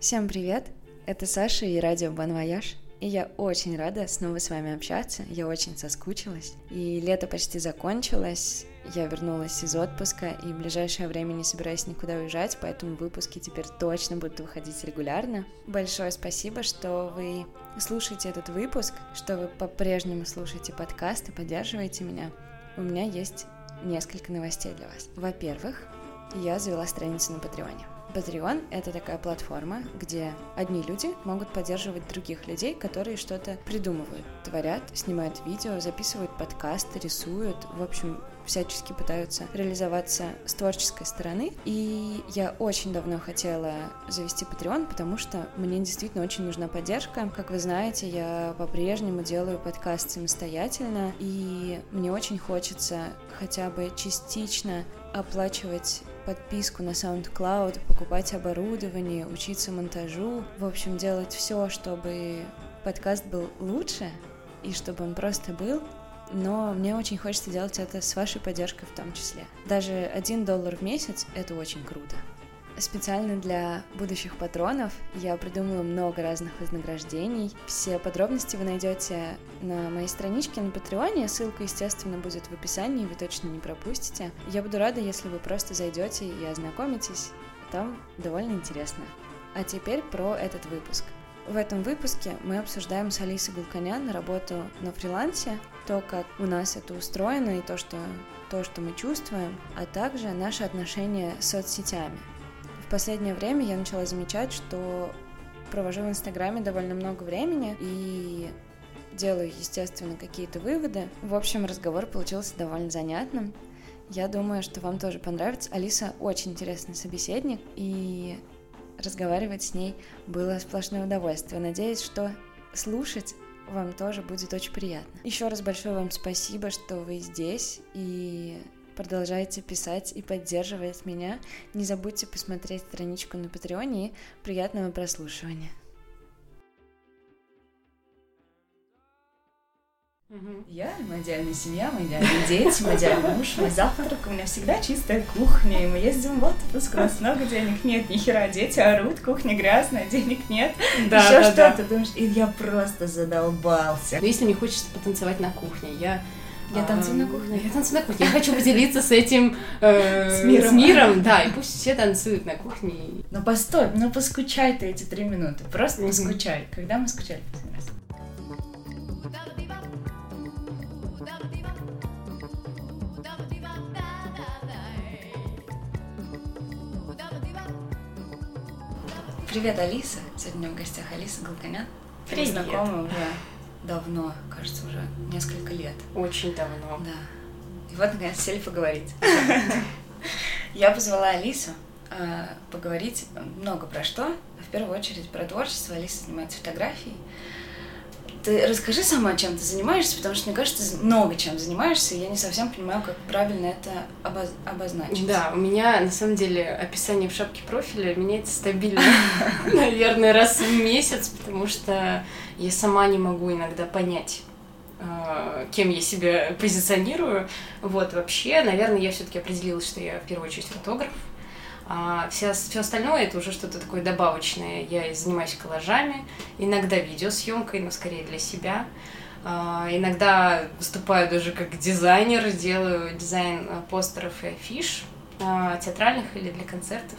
Всем привет! Это Саша и радио Бон Вояж. И я очень рада снова с вами общаться. Я очень соскучилась. И лето почти закончилось. Я вернулась из отпуска и в ближайшее время не собираюсь никуда уезжать, поэтому выпуски теперь точно будут выходить регулярно. Большое спасибо, что вы слушаете этот выпуск, что вы по-прежнему слушаете подкаст и поддерживаете меня. У меня есть несколько новостей для вас. Во-первых, я завела страницу на Патреоне. Patreon — это такая платформа, где одни люди могут поддерживать других людей, которые что-то придумывают, творят, снимают видео, записывают подкасты, рисуют, в общем, всячески пытаются реализоваться с творческой стороны. И я очень давно хотела завести Patreon, потому что мне действительно очень нужна поддержка. Как вы знаете, я по-прежнему делаю подкаст самостоятельно, и мне очень хочется хотя бы частично оплачивать подписку на SoundCloud, покупать оборудование, учиться монтажу, в общем, делать все, чтобы подкаст был лучше и чтобы он просто был, но мне очень хочется делать это с вашей поддержкой в том числе. Даже один доллар в месяц — это очень круто. Специально для будущих патронов я придумала много разных вознаграждений. Все подробности вы найдете на моей страничке на Патреоне. Ссылка, естественно, будет в описании, вы точно не пропустите. Я буду рада, если вы просто зайдете и ознакомитесь. Там довольно интересно. А теперь про этот выпуск. В этом выпуске мы обсуждаем с Алисой Гулканян работу на фрилансе, то, как у нас это устроено и то, что, то, что мы чувствуем, а также наши отношения с соцсетями. В последнее время я начала замечать, что провожу в Инстаграме довольно много времени и делаю, естественно, какие-то выводы. В общем, разговор получился довольно занятным. Я думаю, что вам тоже понравится. Алиса очень интересный собеседник, и разговаривать с ней было сплошное удовольствие. Надеюсь, что слушать вам тоже будет очень приятно. Еще раз большое вам спасибо, что вы здесь, и продолжайте писать и поддерживать меня. Не забудьте посмотреть страничку на Патреоне и приятного прослушивания. Я, моя идеальная семья, мои идеальные дети, мой идеальный муж, мой завтрак, у меня всегда чистая кухня, и мы ездим в отпуск, у нас много денег нет, ни хера, дети орут, кухня грязная, денег нет, да, еще да, что-то, да. думаешь, и я просто задолбался. Но если мне хочется потанцевать на кухне, я я танцую на кухне. Я танцую на кухне. Я хочу поделиться с этим э, с, миром. с миром, да, и пусть все танцуют на кухне. Ну постой, ну поскучай ты эти три минуты, просто mm-hmm. поскучай. Когда мы скучали последний раз? Привет, Алиса. Сегодня в гостях Алиса Голконян. Привет. Мы знакомы уже давно, кажется, уже несколько лет. Очень давно. Да. И вот, наконец, сели поговорить. Я позвала Алису а, поговорить много про что. В первую очередь про творчество. Алиса занимается фотографией. Ты расскажи сама, чем ты занимаешься, потому что, мне кажется, ты много чем занимаешься, и я не совсем понимаю, как правильно это обоз... обозначить. Да, у меня, на самом деле, описание в шапке профиля меняется стабильно, наверное, раз в месяц, потому что я сама не могу иногда понять, э, кем я себя позиционирую. Вот, вообще, наверное, я все-таки определилась, что я в первую очередь фотограф, а вся, все остальное это уже что-то такое добавочное. Я занимаюсь коллажами, иногда видеосъемкой, но скорее для себя. А, иногда выступаю даже как дизайнер, делаю дизайн а, постеров и афиш а, театральных или для концертов.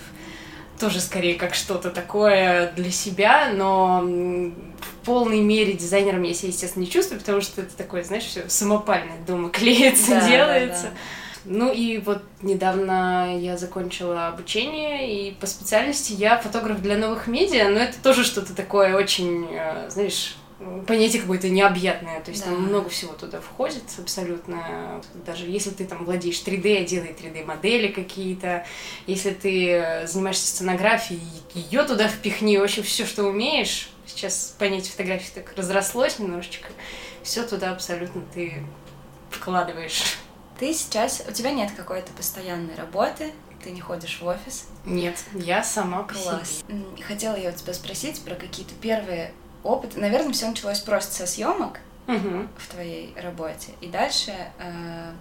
Тоже скорее как что-то такое для себя, но в полной мере дизайнером я себя, естественно, не чувствую, потому что это такое, знаешь, все самопальное дома клеится, да, делается. Да, да. Ну и вот недавно я закончила обучение, и по специальности я фотограф для новых медиа, но это тоже что-то такое очень, э, знаешь, понятие какое-то необъятное, то есть да. там много всего туда входит абсолютно. Даже если ты там владеешь 3D, делай 3D-модели какие-то, если ты занимаешься сценографией, ее туда впихни, в общем, все, что умеешь. Сейчас понятие фотографии так разрослось немножечко, все туда абсолютно ты вкладываешь. Ты сейчас, у тебя нет какой-то постоянной работы, ты не ходишь в офис? Нет, я сама по Класс. Себе. Хотела я у тебя спросить про какие-то первые опыты. Наверное, все началось просто со съемок угу. в твоей работе. И дальше э,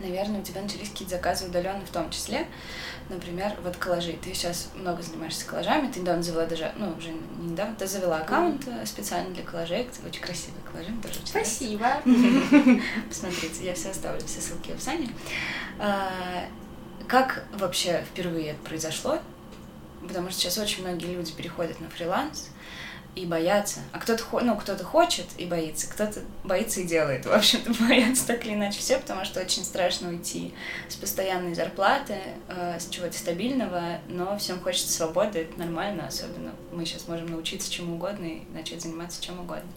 наверное, у тебя начались какие-то заказы удаленные в том числе. Например, вот коллажи. Ты сейчас много занимаешься коллажами, ты недавно завела даже, ну, уже не недавно, ты завела аккаунт mm-hmm. специально для коллажей. Очень красивые коллажи, тоже Спасибо. Посмотрите, я все оставлю, все ссылки в описании. А, как вообще впервые это произошло? Потому что сейчас очень многие люди переходят на фриланс, и боятся. А кто-то, ну, кто-то хочет и боится, кто-то боится и делает. В общем-то, боятся так или иначе все, потому что очень страшно уйти с постоянной зарплаты, э, с чего-то стабильного, но всем хочется свободы, это нормально, особенно мы сейчас можем научиться чему угодно и начать заниматься чем угодно.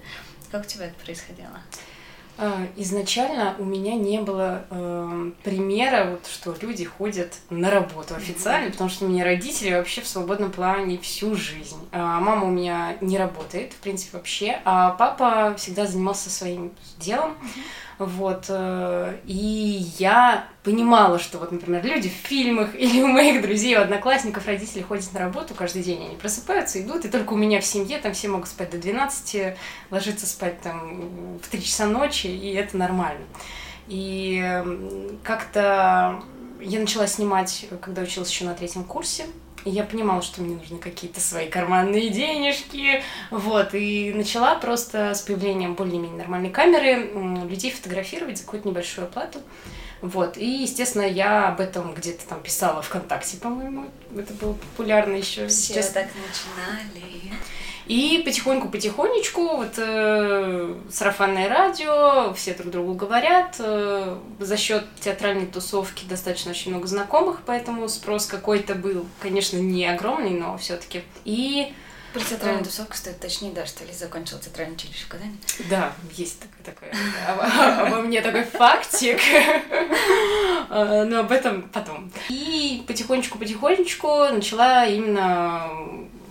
Как у тебя это происходило? А, изначально у меня не было э, примера, вот, что люди ходят на работу официально, mm-hmm. потому что у меня родители вообще в свободном плане всю жизнь. А мама у меня не работает, в принципе, вообще, а папа всегда занимался своим делом. Mm-hmm. Вот. Э, и я понимала, что вот, например, люди в фильмах или у моих друзей, у одноклассников, родители ходят на работу каждый день, они просыпаются, идут, и только у меня в семье там все могут спать до 12, ложиться спать там в 3 часа ночи, и это нормально. И как-то я начала снимать, когда училась еще на третьем курсе, и я понимала, что мне нужны какие-то свои карманные денежки. Вот. И начала просто с появлением более-менее нормальной камеры людей фотографировать за какую-то небольшую оплату. Вот. И, естественно, я об этом где-то там писала ВКонтакте, по-моему. Это было популярно еще. Все Сейчас... так начинали. И потихоньку-потихонечку вот э, сарафанное радио, все друг другу говорят. Э, за счет театральной тусовки достаточно очень много знакомых, поэтому спрос какой-то был, конечно, не огромный, но все-таки. И про театральную э, тусовку стоит точнее, да, что ли закончила театральное училище в Казани? Да, есть такое, обо мне такой фактик, э, но об этом потом. И потихонечку-потихонечку начала именно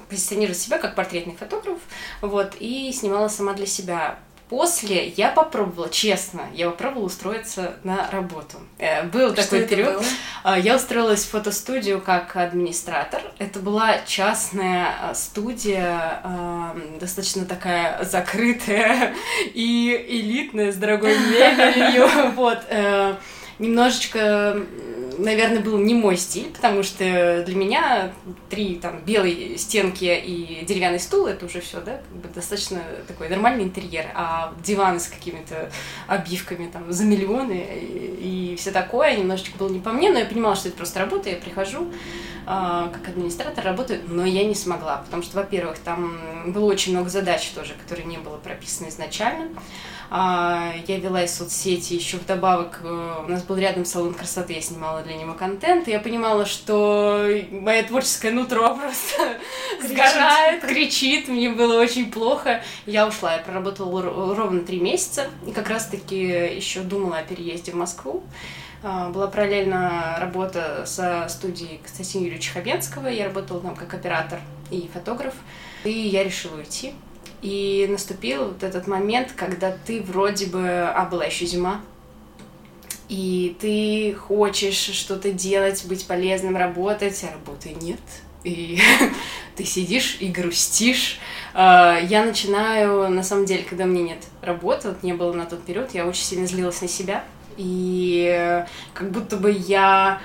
позиционировать себя как портретный фотограф, вот, и снимала сама для себя. После я попробовала, честно, я попробовала устроиться на работу. Э, был Что такой период. Было? А, я устроилась в фотостудию как администратор. Это была частная а, студия, достаточно такая закрытая и элитная, с дорогой мебелью. Вот. Э, немножечко наверное, был не мой стиль, потому что для меня три там белые стенки и деревянный стул это уже все, да, как бы достаточно такой нормальный интерьер, а диваны с какими-то обивками там за миллионы и, и все такое немножечко было не по мне, но я понимала, что это просто работа, я прихожу э, как администратор, работаю, но я не смогла, потому что, во-первых, там было очень много задач тоже, которые не было прописано изначально, а, я вела из соцсети, еще вдобавок э, у нас был рядом салон красоты, я снимала для него контент, и я понимала, что мое творческое нутро просто кричит. сгорает, кричит, мне было очень плохо. Я ушла, я проработала ровно три месяца, и как раз-таки еще думала о переезде в Москву. А, была параллельно работа со студией Константина Юрьевича Хабенского, я работала там как оператор и фотограф, и я решила уйти. И наступил вот этот момент, когда ты вроде бы... А, была еще зима. И ты хочешь что-то делать, быть полезным, работать, а работы нет. И ты сидишь и грустишь. А, я начинаю, на самом деле, когда мне нет работы, вот не было на тот период, я очень сильно злилась на себя. И как будто бы я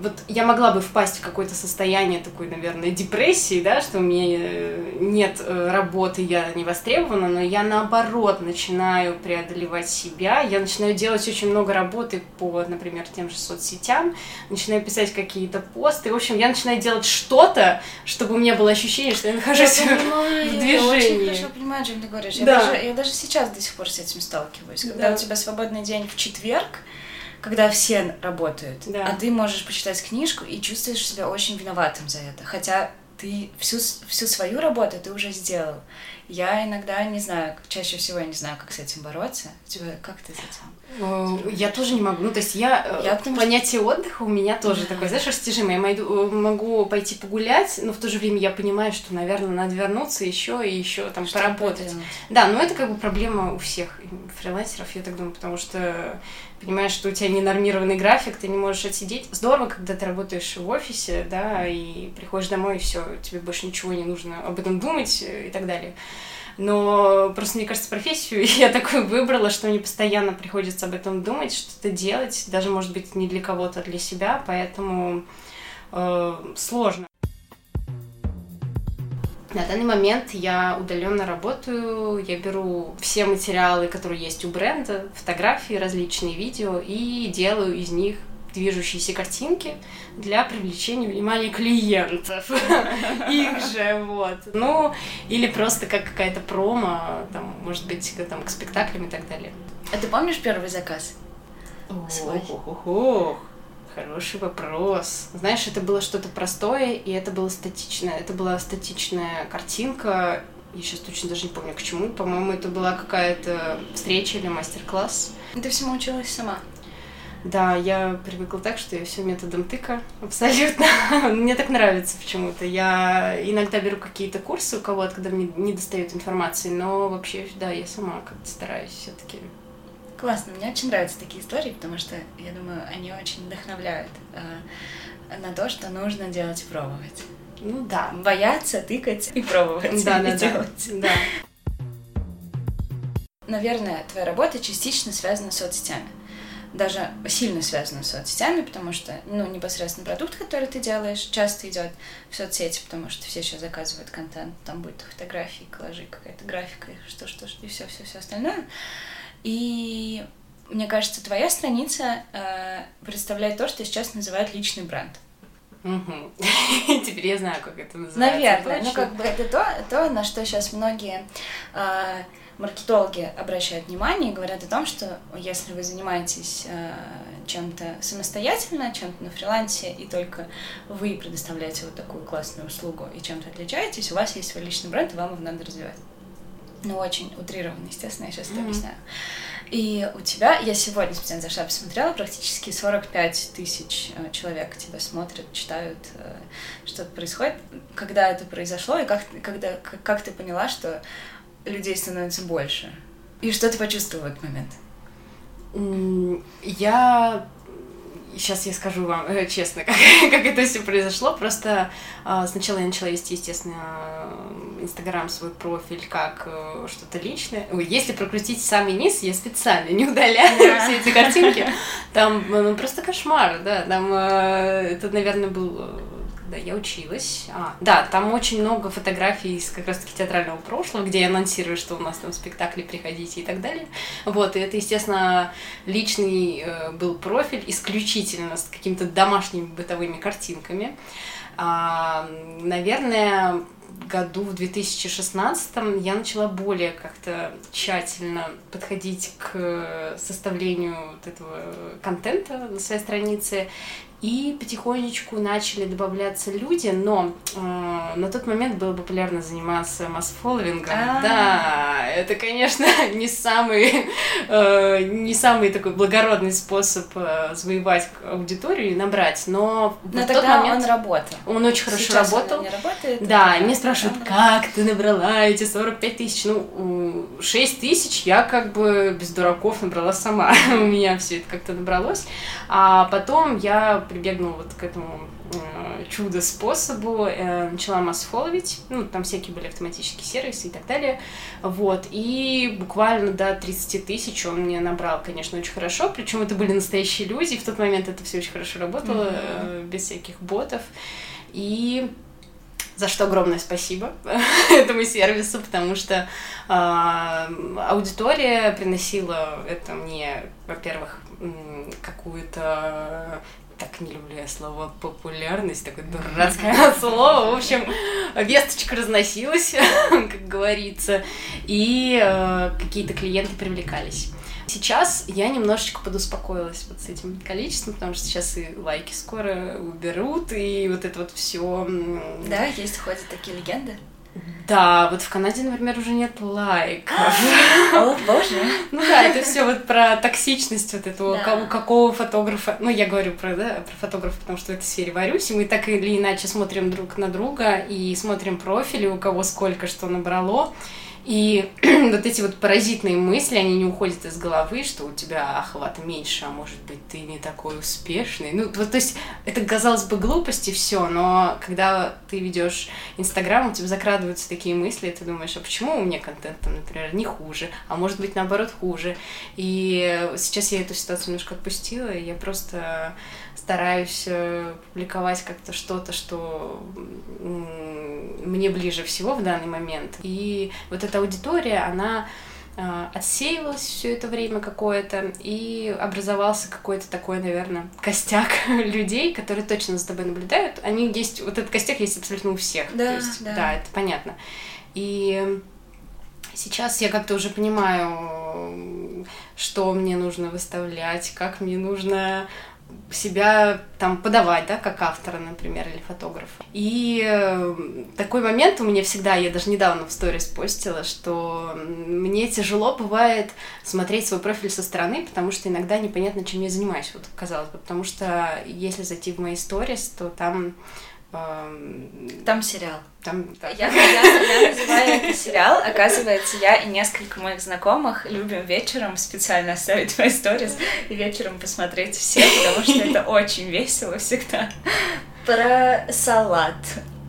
вот я могла бы впасть в какое-то состояние такой, наверное, депрессии, да, что у меня э, нет э, работы, я не востребована, но я наоборот начинаю преодолевать себя, я начинаю делать очень много работы по, например, тем же соцсетям, начинаю писать какие-то посты, в общем, я начинаю делать что-то, чтобы у меня было ощущение, что я нахожусь я понимаю, в движении. Я очень хорошо понимаю, чем ты говоришь. Да. Я, даже, я даже сейчас до сих пор с этим сталкиваюсь. Когда да. у тебя свободный день в четверг, когда все работают, да. а ты можешь почитать книжку и чувствуешь себя очень виноватым за это. Хотя ты всю, всю свою работу ты уже сделал. Я иногда не знаю, чаще всего я не знаю, как с этим бороться. Тебе как ты с этим? Я тоже не могу. Ну, то есть я, э, я потому, понятие отдыха у меня тоже такое, знаешь, растяжимое. Я э, могу пойти погулять, но в то же время я понимаю, что, наверное, надо вернуться еще и еще там что поработать. Да, но это как бы проблема у всех фрилансеров, я так думаю, потому что понимаешь, что у тебя ненормированный график, ты не можешь отсидеть. Здорово, когда ты работаешь в офисе, да, и приходишь домой, и все, тебе больше ничего не нужно об этом думать э, и так далее. Но просто, мне кажется, профессию я такую выбрала, что мне постоянно приходится об этом думать, что-то делать, даже, может быть, не для кого-то, а для себя, поэтому э, сложно. На данный момент я удаленно работаю, я беру все материалы, которые есть у бренда, фотографии, различные видео, и делаю из них движущиеся картинки для привлечения внимания клиентов. Их же, вот. Ну, или просто как какая-то промо, там, может быть, там, к спектаклям и так далее. А ты помнишь первый заказ? Свой? Хороший вопрос. Знаешь, это было что-то простое, и это было статичное. Это была статичная картинка. Я сейчас точно даже не помню, к чему. По-моему, это была какая-то встреча или мастер-класс. Ты всему училась сама? Да, я привыкла так, что я все методом тыка, абсолютно. мне так нравится почему-то. Я иногда беру какие-то курсы у кого-то, когда мне не достают информации, но вообще, да, я сама как-то стараюсь все-таки. Классно, мне очень нравятся такие истории, потому что, я думаю, они очень вдохновляют э, на то, что нужно делать и пробовать. Ну да. Бояться, тыкать и пробовать. Да, и да, делать. да. Наверное, твоя работа частично связана с соцсетями даже сильно связано с соцсетями, потому что, ну, непосредственно продукт, который ты делаешь, часто идет в соцсети, потому что все сейчас заказывают контент, там будет фотографии, коллажи, какая-то графика, что, что, что и все, все, все остальное. И мне кажется, твоя страница э, представляет то, что сейчас называют личный бренд. Угу. Теперь я знаю, как это называется. Наверное, ну как бы это то, то на что сейчас многие э, маркетологи обращают внимание и говорят о том, что если вы занимаетесь э, чем-то самостоятельно, чем-то на фрилансе, и только вы предоставляете вот такую классную услугу и чем-то отличаетесь, у вас есть свой личный бренд, и вам его надо развивать. Ну, очень утрированно, естественно, я сейчас mm-hmm. это объясняю. И у тебя, я сегодня специально зашла, посмотрела, практически 45 тысяч э, человек тебя смотрят, читают, э, что происходит. Когда это произошло, и как, когда, как, как ты поняла, что людей становится больше. И что ты почувствовала в этот момент? Я сейчас я скажу вам э, честно, как, как это все произошло. Просто э, сначала я начала вести, естественно, Инстаграм свой профиль как э, что-то личное. Ой, если прокрутить самый низ, я специально не удаляю yeah. все эти картинки. Там ну, просто кошмар, да. Там э, это, наверное, был когда я училась. А, да, там очень много фотографий из как раз-таки театрального прошлого, где я анонсирую, что у нас там спектакли, приходите и так далее. Вот, и это, естественно, личный э, был профиль исключительно с какими-то домашними бытовыми картинками. А, наверное, году, в 2016 я начала более как-то тщательно подходить к составлению вот этого контента на своей странице. И потихонечку начали добавляться люди, но э, на тот момент было популярно заниматься масс-фолловингом. А. Да, это, конечно, не самый, э, не самый такой благородный способ э, завоевать аудиторию и набрать, но но тогда момент он работал. Он очень хорошо Сейчас работал. Он не работает. Да, и мне спрашивают, как ты набрала эти 45 тысяч? Ну, 6 тысяч я как бы без дураков набрала сама. У меня все это как-то набралось. А потом я прибегнула вот к этому э, чудо-способу, э, начала масс-фолловить, ну, там всякие были автоматические сервисы и так далее, вот, и буквально до 30 тысяч он мне набрал, конечно, очень хорошо, причем это были настоящие люди, и в тот момент это все очень хорошо работало, mm-hmm. без всяких ботов, и за что огромное спасибо этому сервису, потому что э, аудитория приносила это мне, во-первых, какую-то так не люблю я слово популярность, такое дурацкое слово. В общем, весточка разносилась, как говорится, и э, какие-то клиенты привлекались. Сейчас я немножечко подуспокоилась вот с этим количеством, потому что сейчас и лайки скоро уберут, и вот это вот все. Да, есть ходят такие легенды. Да, вот в Канаде, например, уже нет лайков. О, боже. Ну да, это все вот про токсичность вот этого, да. у какого фотографа. Ну, я говорю про, да, про фотографа, потому что в этой сфере варюсь, и мы так или иначе смотрим друг на друга и смотрим профили, у кого сколько что набрало. И вот эти вот паразитные мысли, они не уходят из головы, что у тебя охват меньше, а может быть ты не такой успешный. Ну, вот, то есть это, казалось бы, глупости все, но когда ты ведешь Инстаграм, у тебя закрадываются такие мысли, и ты думаешь, а почему у меня контент там, например, не хуже, а может быть наоборот хуже. И сейчас я эту ситуацию немножко отпустила, и я просто стараюсь э, публиковать как-то что-то, что мне ближе всего в данный момент. И вот эта аудитория, она э, отсеивалась все это время какое-то, и образовался какой-то такой, наверное, костяк людей, которые точно за тобой наблюдают. Они есть, вот этот костяк есть абсолютно у всех. Да, есть, да. да, это понятно. И сейчас я как-то уже понимаю, что мне нужно выставлять, как мне нужно себя там подавать, да, как автора, например, или фотографа. И э, такой момент у меня всегда, я даже недавно в сторис постила, что мне тяжело бывает смотреть свой профиль со стороны, потому что иногда непонятно, чем я занимаюсь, вот казалось бы, потому что если зайти в мои сторис, то там там сериал. Там, да. я, я, я называю это сериал. Оказывается, я и несколько моих знакомых любим вечером специально оставить мои сторис и вечером посмотреть все, потому что это очень весело всегда. Про салат,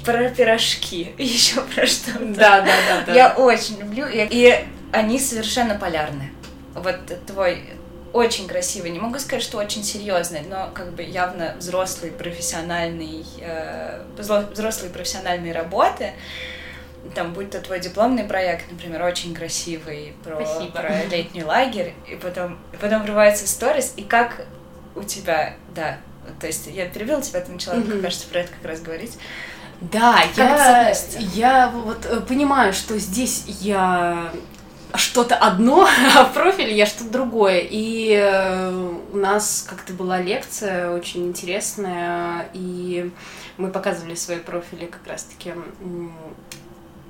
про пирожки, еще про что-то. Да, да, да, да. Я очень люблю, и, и они совершенно полярны. Вот твой очень красивый. Не могу сказать, что очень серьезный, но как бы явно взрослый, профессиональный, э, взрослые профессиональные работы. Там, будь то твой дипломный проект, например, очень красивый, про, про летний лагерь, и потом, и потом врывается сторис, и как у тебя, да, то есть я перебила тебя, ты начала, mm-hmm. кажется, про это как раз говорить. Да, я, я вот э, понимаю, что здесь я что-то одно, а в профиле я что-то другое. И э, у нас как-то была лекция очень интересная, и мы показывали свои профили как раз-таки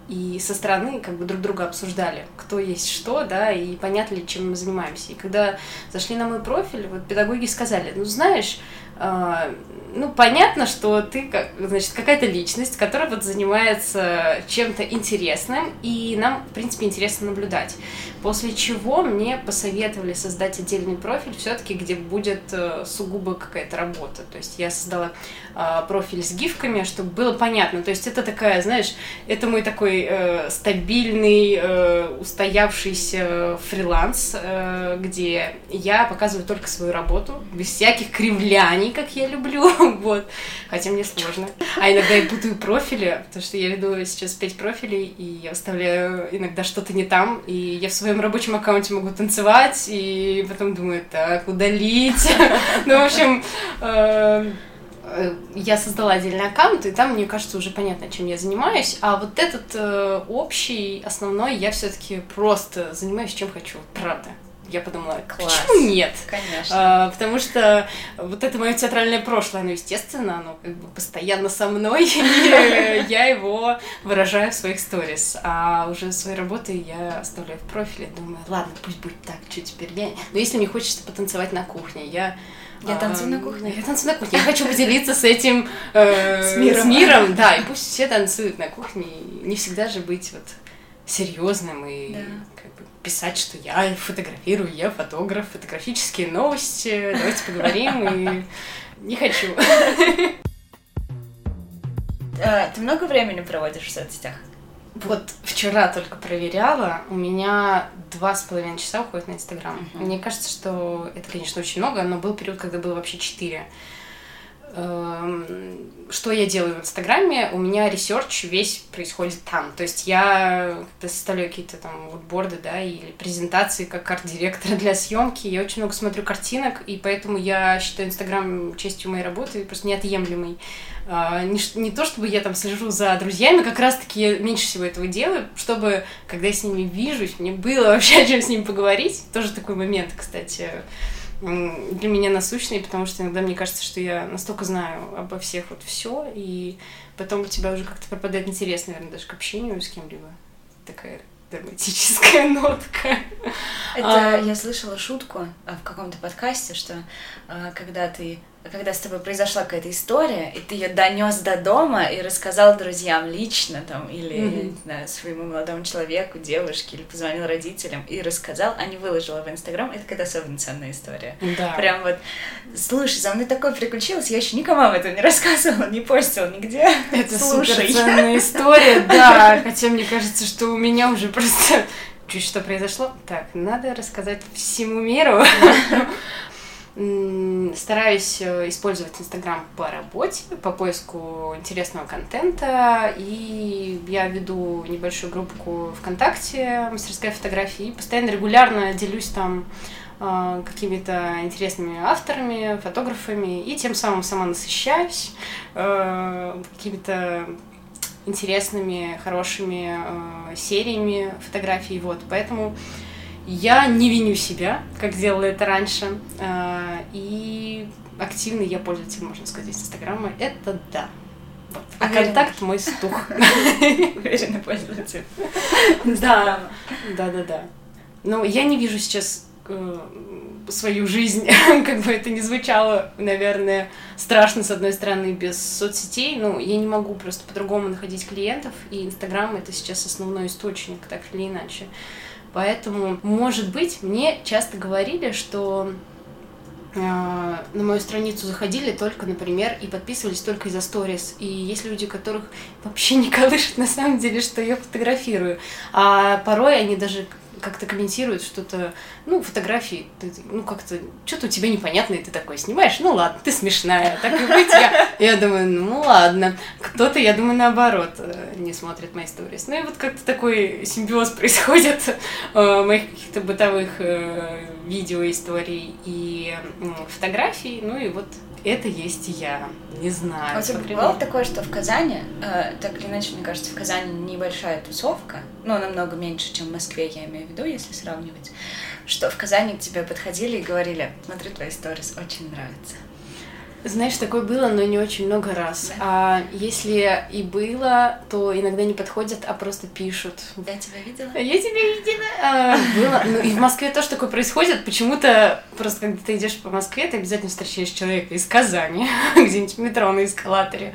и со стороны как бы друг друга обсуждали, кто есть что, да, и понятно ли, чем мы занимаемся. И когда зашли на мой профиль, вот педагоги сказали, ну знаешь, ну, понятно, что ты, как, значит, какая-то личность, которая вот занимается чем-то интересным, и нам, в принципе, интересно наблюдать. После чего мне посоветовали создать отдельный профиль, все-таки, где будет э, сугубо какая-то работа. То есть я создала э, профиль с гифками, чтобы было понятно. То есть это такая, знаешь, это мой такой э, стабильный, э, устоявшийся фриланс, э, где я показываю только свою работу, без всяких кривляний, как я люблю вот. Хотя мне сложно. А иногда я путаю профили, потому что я веду сейчас пять профилей, и я оставляю иногда что-то не там, и я в своем рабочем аккаунте могу танцевать, и потом думаю, так, удалить. Ну, в общем, э, э, я создала отдельный аккаунт, и там, мне кажется, уже понятно, чем я занимаюсь. А вот этот э, общий, основной, я все-таки просто занимаюсь чем хочу, правда я подумала, Класс. почему нет? Конечно. А, потому что вот это мое театральное прошлое, оно, естественно, оно как бы постоянно со мной, и я его выражаю в своих сторис. А уже свои работы я оставляю в профиле, думаю, ладно, пусть будет так, что теперь я... Но если мне хочется потанцевать на кухне, я я танцую на кухне. Я танцую на кухне. Я хочу поделиться с этим э, с, миром. с миром. Да, и пусть все танцуют на кухне. Не всегда же быть вот серьезным и да писать, что я фотографирую, я фотограф, фотографические новости, давайте поговорим, и не хочу. А, ты много времени проводишь в соцсетях? Вот вчера только проверяла, у меня два с половиной часа уходит на Инстаграм. Uh-huh. Мне кажется, что это, конечно, очень много, но был период, когда было вообще четыре. Эм, что я делаю в Инстаграме, у меня research весь происходит там. То есть я составляю какие-то там мудборды, да, или презентации как арт-директор для съемки. Я очень много смотрю картинок, и поэтому я считаю Инстаграм частью моей работы, просто неотъемлемой. А, не, то, чтобы я там слежу за друзьями, как раз-таки я меньше всего этого делаю, чтобы, когда я с ними вижусь, мне было вообще о чем с ними поговорить. Тоже такой момент, кстати, для меня насущный, потому что иногда мне кажется, что я настолько знаю обо всех вот все, и потом у тебя уже как-то пропадает интерес, наверное, даже к общению с кем-либо. Такая драматическая нотка. Это а... я слышала шутку а, в каком-то подкасте, что а, когда ты когда с тобой произошла какая-то история, и ты ее донес до дома и рассказал друзьям лично там, или, mm-hmm. не знаю, своему молодому человеку, девушке, или позвонил родителям и рассказал, а не выложила в Инстаграм, это какая-то особенно ценная история. Да. Прям вот, слушай, за мной такое приключилось, я еще никому об этом не рассказывала, не постила нигде. Это супер ценная история, да, хотя мне кажется, что у меня уже просто чуть что произошло. Так, надо рассказать всему миру. Стараюсь э, использовать Инстаграм по работе, по поиску интересного контента, и я веду небольшую группу ВКонтакте «Мастерская фотографии», постоянно регулярно делюсь там э, какими-то интересными авторами, фотографами, и тем самым сама насыщаюсь э, какими-то интересными, хорошими сериями фотографий, вот, поэтому я не виню себя, как делала это раньше. А, и активный я пользователь, можно сказать, Инстаграма. Это да. Вот. А контакт мой стух. Уверенный пользователь. Да, да, да, да. Но я не вижу сейчас э, свою жизнь, как бы это ни звучало, наверное, страшно, с одной стороны, без соцсетей, но я не могу просто по-другому находить клиентов, и Инстаграм — это сейчас основной источник, так или иначе. Поэтому, может быть, мне часто говорили, что э, на мою страницу заходили только, например, и подписывались только из-за сторис. И есть люди, которых вообще не колышет на самом деле, что я фотографирую. А порой они даже как-то комментируют что-то, ну, фотографии, ты, ну, как-то, что-то у тебя непонятное, ты такой снимаешь, ну, ладно, ты смешная, так и быть, я, я думаю, ну, ладно. Кто-то, я думаю, наоборот, э, не смотрит мои сторис. Ну, и вот как-то такой симбиоз происходит э, моих каких-то бытовых э, видео, историй и э, фотографий, ну, и вот это есть я. Не знаю. А у тебя бывало такое, что в Казани, э, так или иначе, мне кажется, в Казани небольшая тусовка, ну, намного меньше, чем в Москве, я имею в виду, если сравнивать, что в Казани к тебе подходили и говорили, смотрю твои сторис, очень нравится. Знаешь, такое было, но не очень много раз. Да? А если и было, то иногда не подходят, а просто пишут. Я тебя видела? Я тебя видела. А, было. Ну и в Москве тоже такое происходит. Почему-то просто когда ты идешь по Москве, ты обязательно встречаешь человека из Казани, где-нибудь в метро на эскалаторе.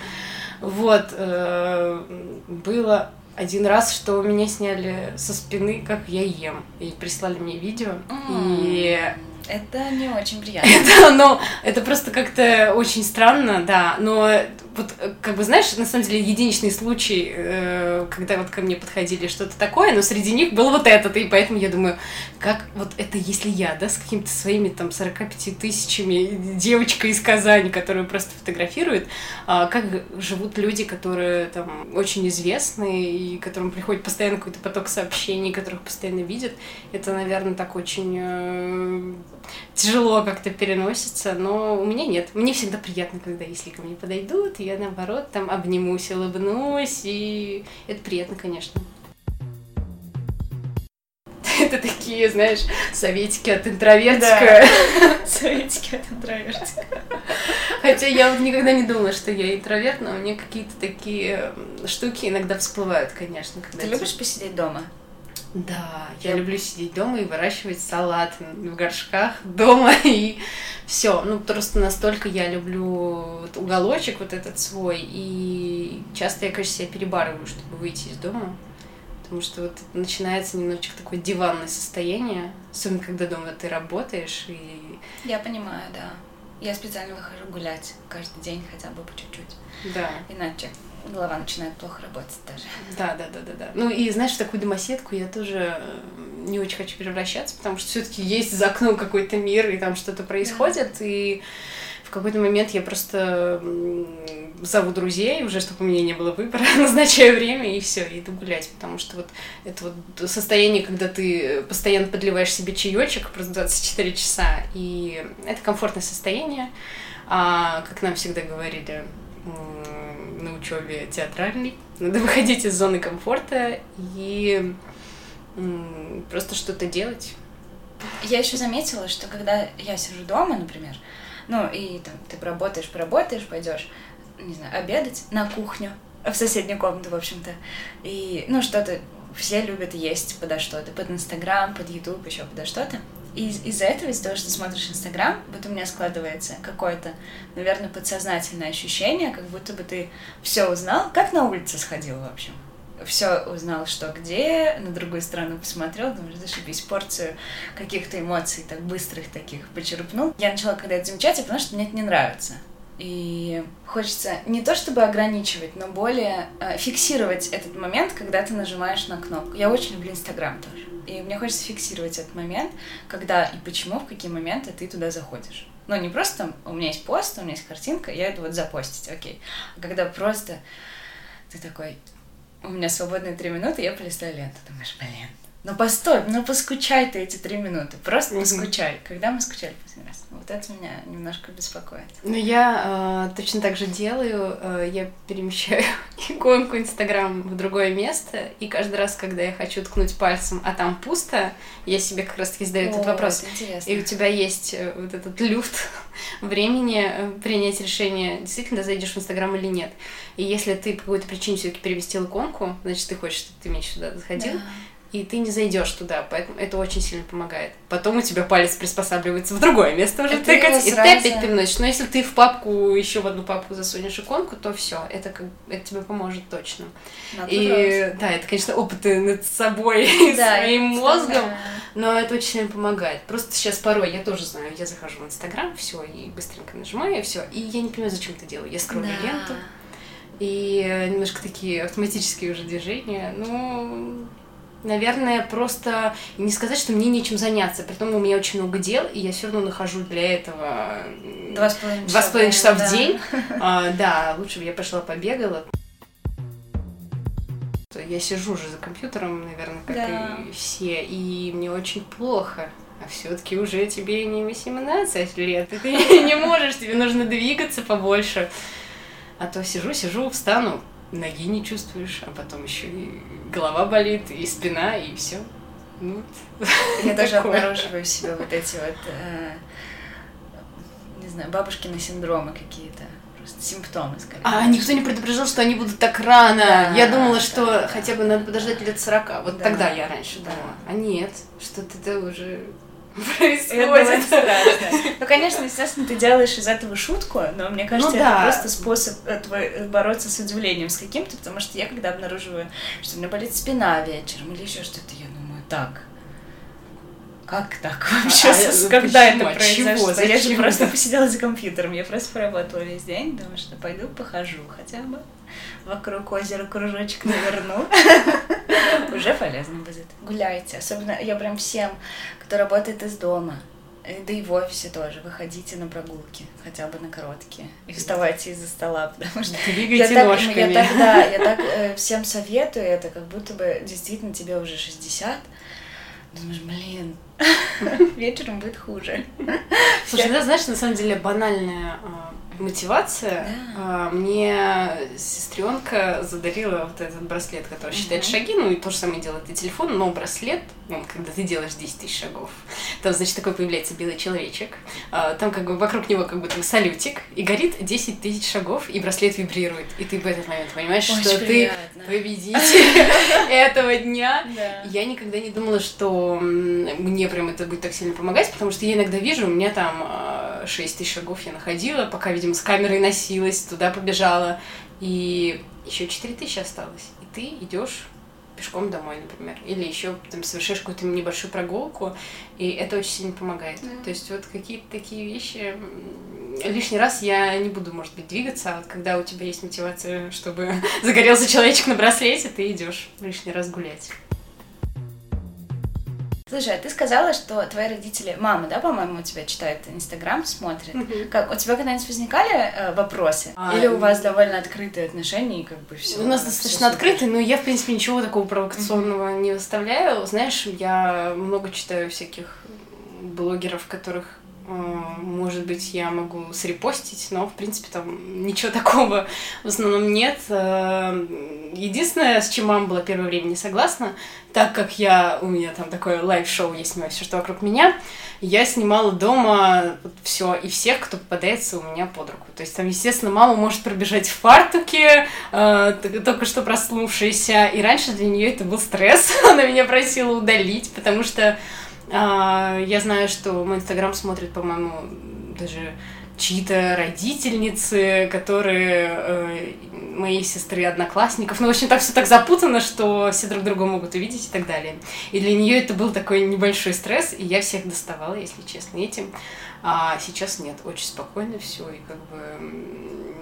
Вот. Э, было один раз, что меня сняли со спины, как я ем. И прислали мне видео. И это не очень приятно. Это, ну, это просто как-то очень странно, да. Но вот, как бы, знаешь, на самом деле, единичный случай, э, когда вот ко мне подходили что-то такое, но среди них был вот этот, и поэтому я думаю, как вот это, если я, да, с какими-то своими там 45 тысячами девочка из Казани, которую просто фотографирует, а как живут люди, которые там очень известны, и которым приходит постоянно какой-то поток сообщений, которых постоянно видят, это, наверное, так очень э, тяжело как-то переносится, но у меня нет. Мне всегда приятно, когда если ко мне подойдут, я наоборот там обнимусь, улыбнусь, и это приятно, конечно. Это такие, знаешь, советики от интровертика. Да. Советики от интровертика. Хотя я вот никогда не думала, что я интроверт, но у меня какие-то такие штуки иногда всплывают, конечно. Когда Ты любишь посидеть дома? Да, я, люблю сидеть дома и выращивать салат в горшках дома и все. Ну, просто настолько я люблю вот уголочек вот этот свой, и часто я, конечно, себя перебарываю, чтобы выйти из дома. Потому что вот начинается немножечко такое диванное состояние, особенно когда дома ты работаешь и... Я понимаю, да. Я специально выхожу гулять каждый день хотя бы по чуть-чуть. Да. Иначе голова начинает плохо работать даже. Да, да, да, да, да. Ну и знаешь, в такую домоседку я тоже э, не очень хочу превращаться, потому что все-таки есть за окном какой-то мир, и там что-то происходит, да. и в какой-то момент я просто зову друзей уже, чтобы у меня не было выбора, назначаю время и все, иду гулять, потому что вот это вот состояние, когда ты постоянно подливаешь себе чаечек просто 24 часа, и это комфортное состояние, а, как нам всегда говорили, на учебе театральной. Надо выходить из зоны комфорта и просто что-то делать. Я еще заметила, что когда я сижу дома, например, ну и там ты поработаешь, поработаешь, пойдешь, не знаю, обедать на кухню, в соседнюю комнату, в общем-то, и, ну, что-то все любят есть подо что-то, под Инстаграм, под Ютуб, еще подо что-то. И из- из-за этого, из-за того, что смотришь Инстаграм, вот у меня складывается какое-то, наверное, подсознательное ощущение, как будто бы ты все узнал, как на улице сходил, в общем. Все узнал, что где, на другую сторону посмотрел, думаешь, зашибись, порцию каких-то эмоций, так быстрых таких почерпнул. Я начала когда это замечать, я поняла, что мне это не нравится. И хочется не то чтобы ограничивать, но более э, фиксировать этот момент, когда ты нажимаешь на кнопку. Я очень люблю Инстаграм тоже. И мне хочется фиксировать этот момент, когда и почему, в какие моменты ты туда заходишь. Ну, не просто у меня есть пост, у меня есть картинка, я иду вот запостить, окей. А когда просто ты такой, у меня свободные три минуты, я полистаю ленту, думаешь, блин, ну постой, ну поскучай ты эти три минуты, просто Мгм. поскучай. Когда мы скучали последний раз? Вот это меня немножко беспокоит. Ну, я э, точно так же делаю. Э, я перемещаю иконку Инстаграм в другое место, и каждый раз, когда я хочу ткнуть пальцем, а там пусто, я себе как раз-таки задаю этот О, вопрос. это интересно. И у тебя есть э, вот этот люфт времени э, принять решение, действительно зайдешь в Инстаграм или нет. И если ты по какой-то причине все-таки переместил иконку, значит, ты хочешь, чтобы ты меньше туда заходил, Да. И ты не зайдешь туда, поэтому это очень сильно помогает. Потом у тебя палец приспосабливается в другое место уже Это тыкать, и ты сразу- опять переносишь. Но если ты в папку, еще в одну папку засунешь иконку, то все, это, как, это тебе поможет точно. Надо И да, это, конечно, опыты над собой и Да, своим мозгом, но это очень сильно помогает. Просто сейчас порой, я тоже знаю, я захожу в Инстаграм, все, и быстренько нажимаю, и все. И я не понимаю, зачем это делаю. Я скроллю Да. ленту, и немножко такие автоматические уже движения. Ну, наверное, просто не сказать, что мне нечем заняться. Притом у меня очень много дел, и я все равно нахожу для этого Два с половиной половиной часа да. в день. А, да, лучше бы я пошла побегала. Я сижу уже за компьютером, наверное, как Да. и все, и мне очень плохо. А все-таки уже тебе не 18 лет, и ты не можешь, тебе нужно двигаться побольше. А то сижу, сижу, встану, ноги не чувствуешь, а потом еще и голова болит, и спина, и все. Ну, вот. Я Такое. обнаруживаю себе вот эти вот, э, не знаю, бабушкины синдромы какие-то. Просто симптомы, скорее. А никто не предупреждал, что они будут так рано. Да, я думала, да, что да. хотя бы надо подождать лет 40. Вот Да, тогда я раньше да. думала. А нет, что-то это уже Это происходит. страшно. Ну, конечно, естественно, ты делаешь из этого шутку, но мне кажется, Ну это да. просто способ э, твой э, бороться с удивлением с каким-то, потому что я, когда обнаруживаю, что у меня болит спина вечером или еще что-то, я думаю, так, как так вообще? А, ну когда почему? это чего? произошло? Я же просто посидела за компьютером, я просто поработала весь день, думаю, что пойду похожу хотя бы вокруг озера кружочек наверну. Уже полезно будет. Гуляйте. Особенно я прям всем, кто работает из дома, э, да и в офисе тоже, выходите на прогулки, хотя бы на короткие. И вставайте из-за стола, потому что я Двигайте так, ножками. я так, да, я так э, всем советую это, как будто бы действительно тебе уже 60. Думаешь, блин, вечером будет хуже. Слушай, да, знаешь, на самом деле банальная а, мотивация. Да. А, Мне сестренка задарила вот этот браслет, который считает Мгм. шаги, ну и то же самое делает и телефон, но браслет, он, когда ты делаешь 10 тысяч шагов, там, значит, такой появляется белый человечек, а, там как бы вокруг него как будто салютик, и горит 10 тысяч шагов, и браслет вибрирует, и ты в этот момент понимаешь, Очень что ты приятно. победитель этого дня, я никогда не думала, что мне прям это будет так сильно помогать, потому что я иногда вижу, у меня там 6 тысяч шагов я находила, пока, видимо, с камерой носилась, туда побежала, и еще 4 тысячи осталось. И ты идешь пешком домой, например, или еще там совершаешь какую-то небольшую прогулку, и это очень сильно помогает. Да. То есть вот какие-то такие вещи лишний раз я не буду, может быть, двигаться, а вот когда у тебя есть мотивация, чтобы загорелся человечек на браслете, ты идешь лишний раз гулять. Слушай, а ты сказала, что твои родители, мама, да, по-моему, у тебя читает Инстаграм, смотрит. Как, у тебя когда-нибудь возникали э, вопросы? А, Или у вас довольно открытые отношения и как бы все? У нас достаточно открытый, но я, в принципе, ничего такого провокационного не выставляю. Знаешь, я много читаю всяких блогеров, которых, может быть, я могу срепостить, но, в принципе, там ничего такого в основном нет. Э, Единственное, с чем мама была первое время не согласна, так как я, у меня там такое live-шоу, я снимаю все, что вокруг меня, я снимала дома все и всех, кто попадается у меня под руку. То есть там, естественно, мама может пробежать в фартуке, э, только что проснувшаяся, и раньше для нее это был стресс. Она меня просила удалить, потому что А, я знаю, что мой инстаграм смотрит, по-моему, даже чьи-то родительницы, которые э, моей сестры одноклассников. Ну, в общем, так все так запутано, что все друг друга могут увидеть и так далее. И для нее это был такой небольшой стресс, и я всех доставала, если честно, этим. А сейчас нет, очень спокойно все, и как бы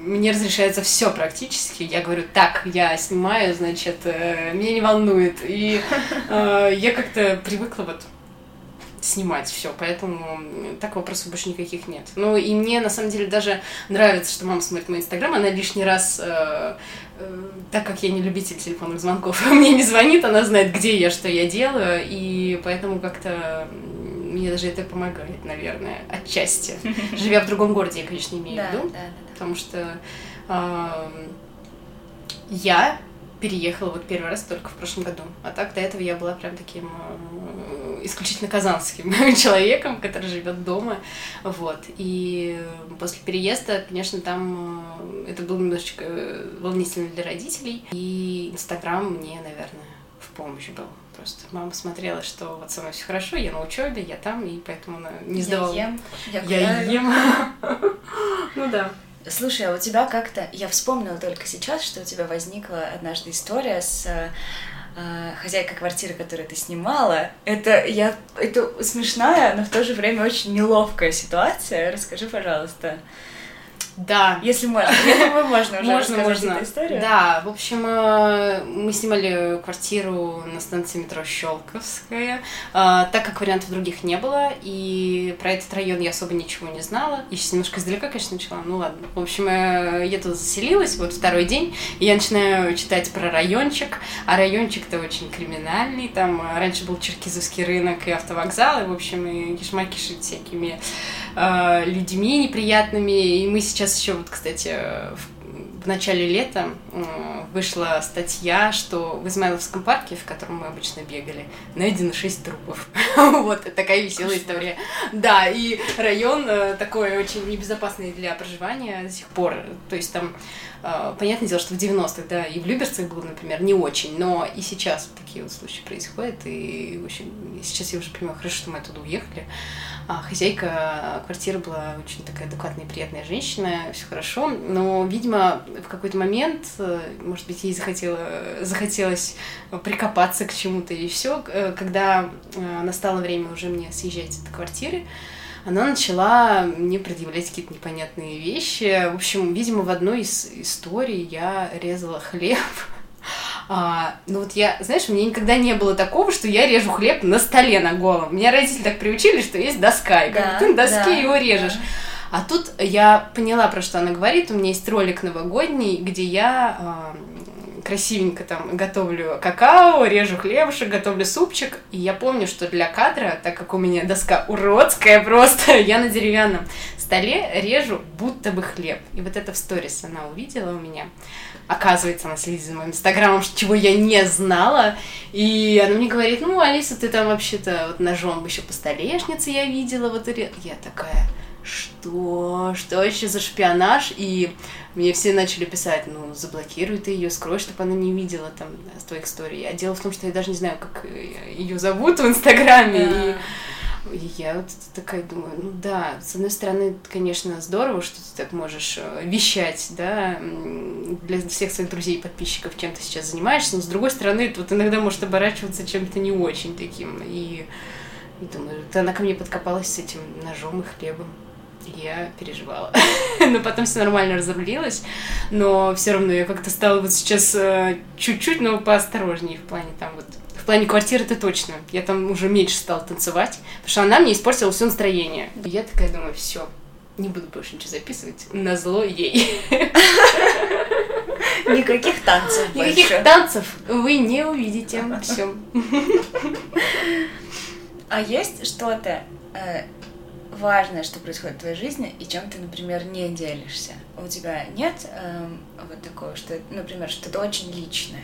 мне разрешается все практически. Я говорю, так, я снимаю, значит, э, меня не волнует. И э, я как-то привыкла вот снимать все, поэтому так вопросов больше никаких нет. Ну и мне на самом деле даже нравится, что мама смотрит мой инстаграм, она лишний раз, э, э, так как я не любитель телефонных звонков, мне не звонит, она знает, где я, что я делаю, и поэтому как-то мне даже это помогает, наверное, отчасти. Живя в другом городе, я, конечно, имею в виду, потому что э, я переехала вот первый раз только в прошлом году. А так до этого я была прям таким исключительно казанским человеком, который живет дома. Вот. И после переезда, конечно, там э, это было немножечко волнительно для родителей. И Инстаграм мне, наверное, в помощь был. Просто мама смотрела, что вот со мной все хорошо, я на учебе, я там, и поэтому она не сдавала. Я ем. Я, я ем. Ну да. Слушай, а у тебя как-то... Я вспомнила только сейчас, что у тебя возникла однажды история с э, хозяйкой квартиры, которую ты снимала. Это, я, это смешная, но в то же время очень неловкая ситуация. Расскажи, пожалуйста. Да. Если можно. Я думаю, можно уже можно, можно. эту историю. Да, в общем, э, мы снимали квартиру на станции метро Щелковская, э, так как вариантов других не было, и про этот район я особо ничего не знала. Я сейчас немножко издалека, конечно, начала, ну ладно. В общем, э, я тут заселилась, вот второй день, и я начинаю читать про райончик, а райончик-то очень криминальный, там раньше был Черкизовский рынок и автовокзал, и, в общем, и кишма кишит всякими людьми неприятными, и мы сейчас еще вот, кстати, в, в начале лета вышла статья, что в Измайловском парке, в котором мы обычно бегали, найдено шесть трупов. вот, такая веселая история. Да, и район э, такой очень небезопасный для проживания до сих пор. То есть там э, Понятное дело, что в 90-х, да, и в Люберцах было, например, не очень, но и сейчас вот такие вот случаи происходят, и, общем, сейчас я уже понимаю, хорошо, что мы оттуда уехали. А хозяйка квартиры была очень такая адекватная и приятная женщина, все хорошо, но, видимо, в какой-то момент, э, может быть, ей захотело, захотелось прикопаться к чему-то и все, э, когда э, настало время уже мне съезжать от квартиры, она начала мне предъявлять какие-то непонятные вещи. В общем, видимо, в одной из историй я резала хлеб, а, ну вот я, знаешь, у меня никогда не было такого, что я режу хлеб на столе на голом. Меня родители так приучили, что есть доска, и как да, ты на доске да, его режешь. Да. А тут я поняла, про что она говорит. У меня есть ролик новогодний, где я э, красивенько там готовлю какао, режу хлебушек, готовлю супчик. И я помню, что для кадра, так как у меня доска уродская просто, я на деревянном столе режу будто бы хлеб. И вот это в сторис она увидела у меня. Оказывается, она следит за моим инстаграмом, чего я не знала. И она мне говорит, ну, Алиса, ты там вообще-то вот ножом еще по столешнице я видела. Вот и я такая, что? Что еще за шпионаж? И мне все начали писать, ну, заблокируй ты ее, скрой, чтобы она не видела там с твоих историй. А дело в том, что я даже не знаю, как ее зовут в Инстаграме. Yeah. И и я вот такая думаю, ну да, с одной стороны, конечно, здорово, что ты так можешь э, вещать, да, для всех своих друзей и подписчиков, чем ты сейчас занимаешься, но с другой стороны, это вот иногда может оборачиваться чем-то не очень таким. И, и думаю, она ко мне подкопалась с этим ножом и хлебом. Я переживала. но потом все нормально разрулилось. Но все равно я как-то стала вот сейчас э, чуть-чуть, но поосторожнее в плане там вот в плане квартиры это точно. Я там уже меньше стала танцевать, потому что она мне испортила все настроение. И я такая думаю, все, не буду больше ничего записывать. На зло ей. Никаких танцев Никаких больше. танцев вы не увидите. Все. А есть что-то э, важное, что происходит в твоей жизни, и чем ты, например, не делишься? У тебя нет э, вот такого, что, например, что-то очень личное?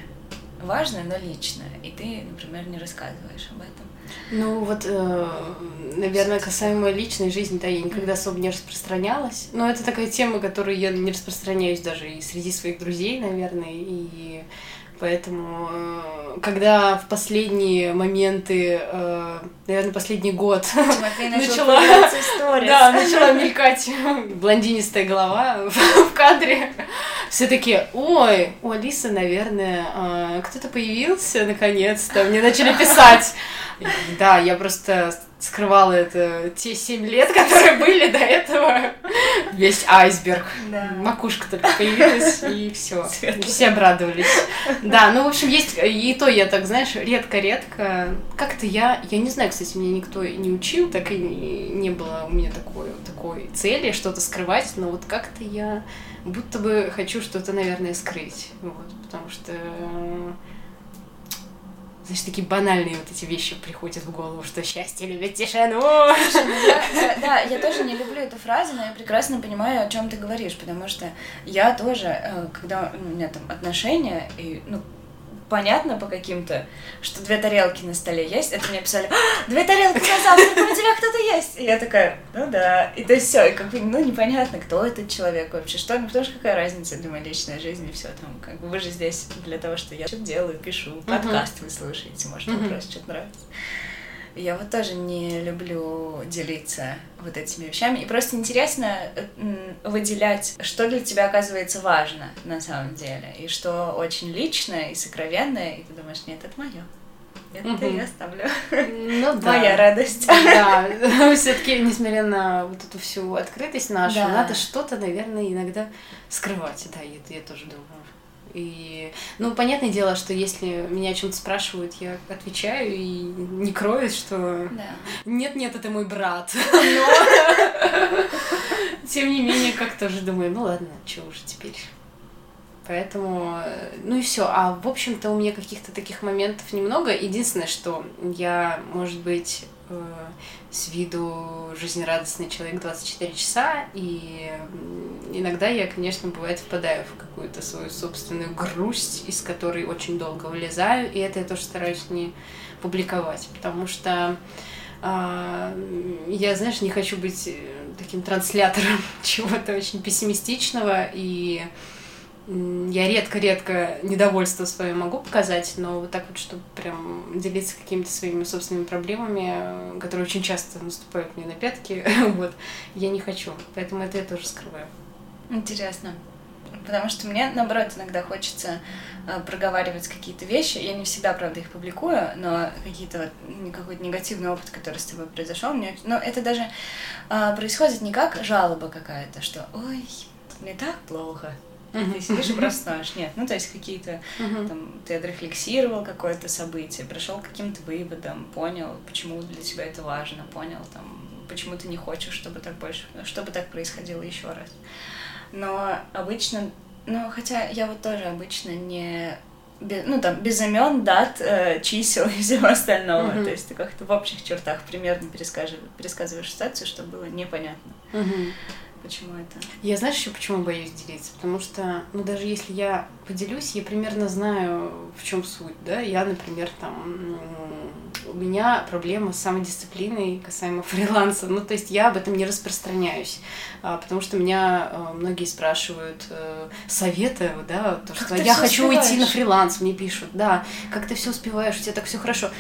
важное, но личное, и ты, например, не рассказываешь об этом. Ну вот, э, наверное, касаемо личной жизни, да, я никогда особо не распространялась. Но это такая тема, которую я не распространяюсь даже и среди своих друзей, наверное, и поэтому, э, когда в последние моменты, э, наверное, последний год начала, да, начала мелькать блондинистая голова в кадре, все таки ой, у Алисы, наверное, э, кто-то появился наконец-то, мне начали писать. Да, я просто скрывала это те семь лет, которые были до этого. Весь айсберг. Да. Макушка только появилась, и все. Все обрадовались. Да, ну, в общем, есть... И то я так, знаешь, редко-редко... Как-то я... Я не знаю, кстати, меня никто не учил, так и не было у меня такой, такой цели что-то скрывать, но вот как-то я будто бы хочу что-то, наверное, скрыть. Вот, потому что знаешь, такие банальные вот эти вещи приходят в голову, что счастье любит тишину. Ну я, да, я тоже не люблю эту фразу, но я прекрасно понимаю, о чем ты говоришь, потому что я тоже, э, когда у меня там отношения, и, ну, понятно по каким-то, что две тарелки на столе есть. Это мне писали, а, две тарелки на завтрак, у тебя кто-то есть. И я такая, ну да. И то есть все, и как бы, ну, непонятно, кто этот человек вообще, что, ну, потому что какая разница для моей личной жизни, все там, как бы вы же здесь для того, что я что-то делаю, пишу, подкаст вы слушаете, может, вам просто что-то нравится. Я вот тоже не люблю делиться вот этими вещами. И просто интересно выделять, что для тебя оказывается важно на самом деле, и что очень личное и сокровенное, и ты думаешь, нет, это мое. Это угу. я ставлю. Ну да. Моя радость. Да, все-таки, несмотря на вот эту всю открытость нашу, да. надо что-то, наверное, иногда скрывать. Да, я, я тоже думаю. И, ну, понятное дело, что если меня о чем-то спрашивают, я отвечаю и не кроюсь, что да. нет, нет, это мой брат. Но тем не менее, как тоже думаю, ну ладно, что уже теперь. Поэтому, ну и все. А в общем-то у меня каких-то таких моментов немного. Единственное, что я, может быть, э, с виду жизнерадостный человек 24 часа, и иногда я, конечно, бывает впадаю в какую-то свою собственную грусть, из которой очень долго вылезаю, и это я тоже стараюсь не публиковать, потому что э, я, знаешь, не хочу быть таким транслятором чего-то очень пессимистичного, и я редко-редко недовольство свое могу показать, но вот так вот, чтобы прям делиться какими-то своими собственными проблемами, которые очень часто наступают мне на пятки, вот, я не хочу. Поэтому это я тоже скрываю. Интересно. Потому что мне, наоборот, иногда хочется э, проговаривать какие-то вещи. Я не всегда, правда, их публикую, но какие-то вот, какой-то негативный опыт, который с тобой произошел, мне... Но это даже э, происходит не как жалоба какая-то, что «Ой, мне так плохо», Uh-huh. Ты сидишь и просто знаешь. Нет, ну то есть какие-то uh-huh. там ты отрефлексировал какое-то событие, пришел к каким-то выводам, понял, почему для тебя это важно, понял там, почему ты не хочешь, чтобы так больше, чтобы так происходило еще раз. Но обычно, ну хотя я вот тоже обычно не без, ну там без имен, дат, э, чисел и всего остального. Uh-huh. То есть ты как-то в общих чертах примерно пересказываешь, пересказываешь ситуацию, чтобы было непонятно. Uh-huh. Почему это? Я знаешь еще почему боюсь делиться? Потому что, ну, даже если я поделюсь, я примерно знаю, в чем суть, да. Я, например, там, у меня проблема с самодисциплиной касаемо фриланса. Ну, то есть я об этом не распространяюсь, а, потому что меня а, многие спрашивают э, советы, да, то, что я хочу успеваешь? уйти на фриланс, мне пишут, да, как ты все успеваешь, у тебя так все хорошо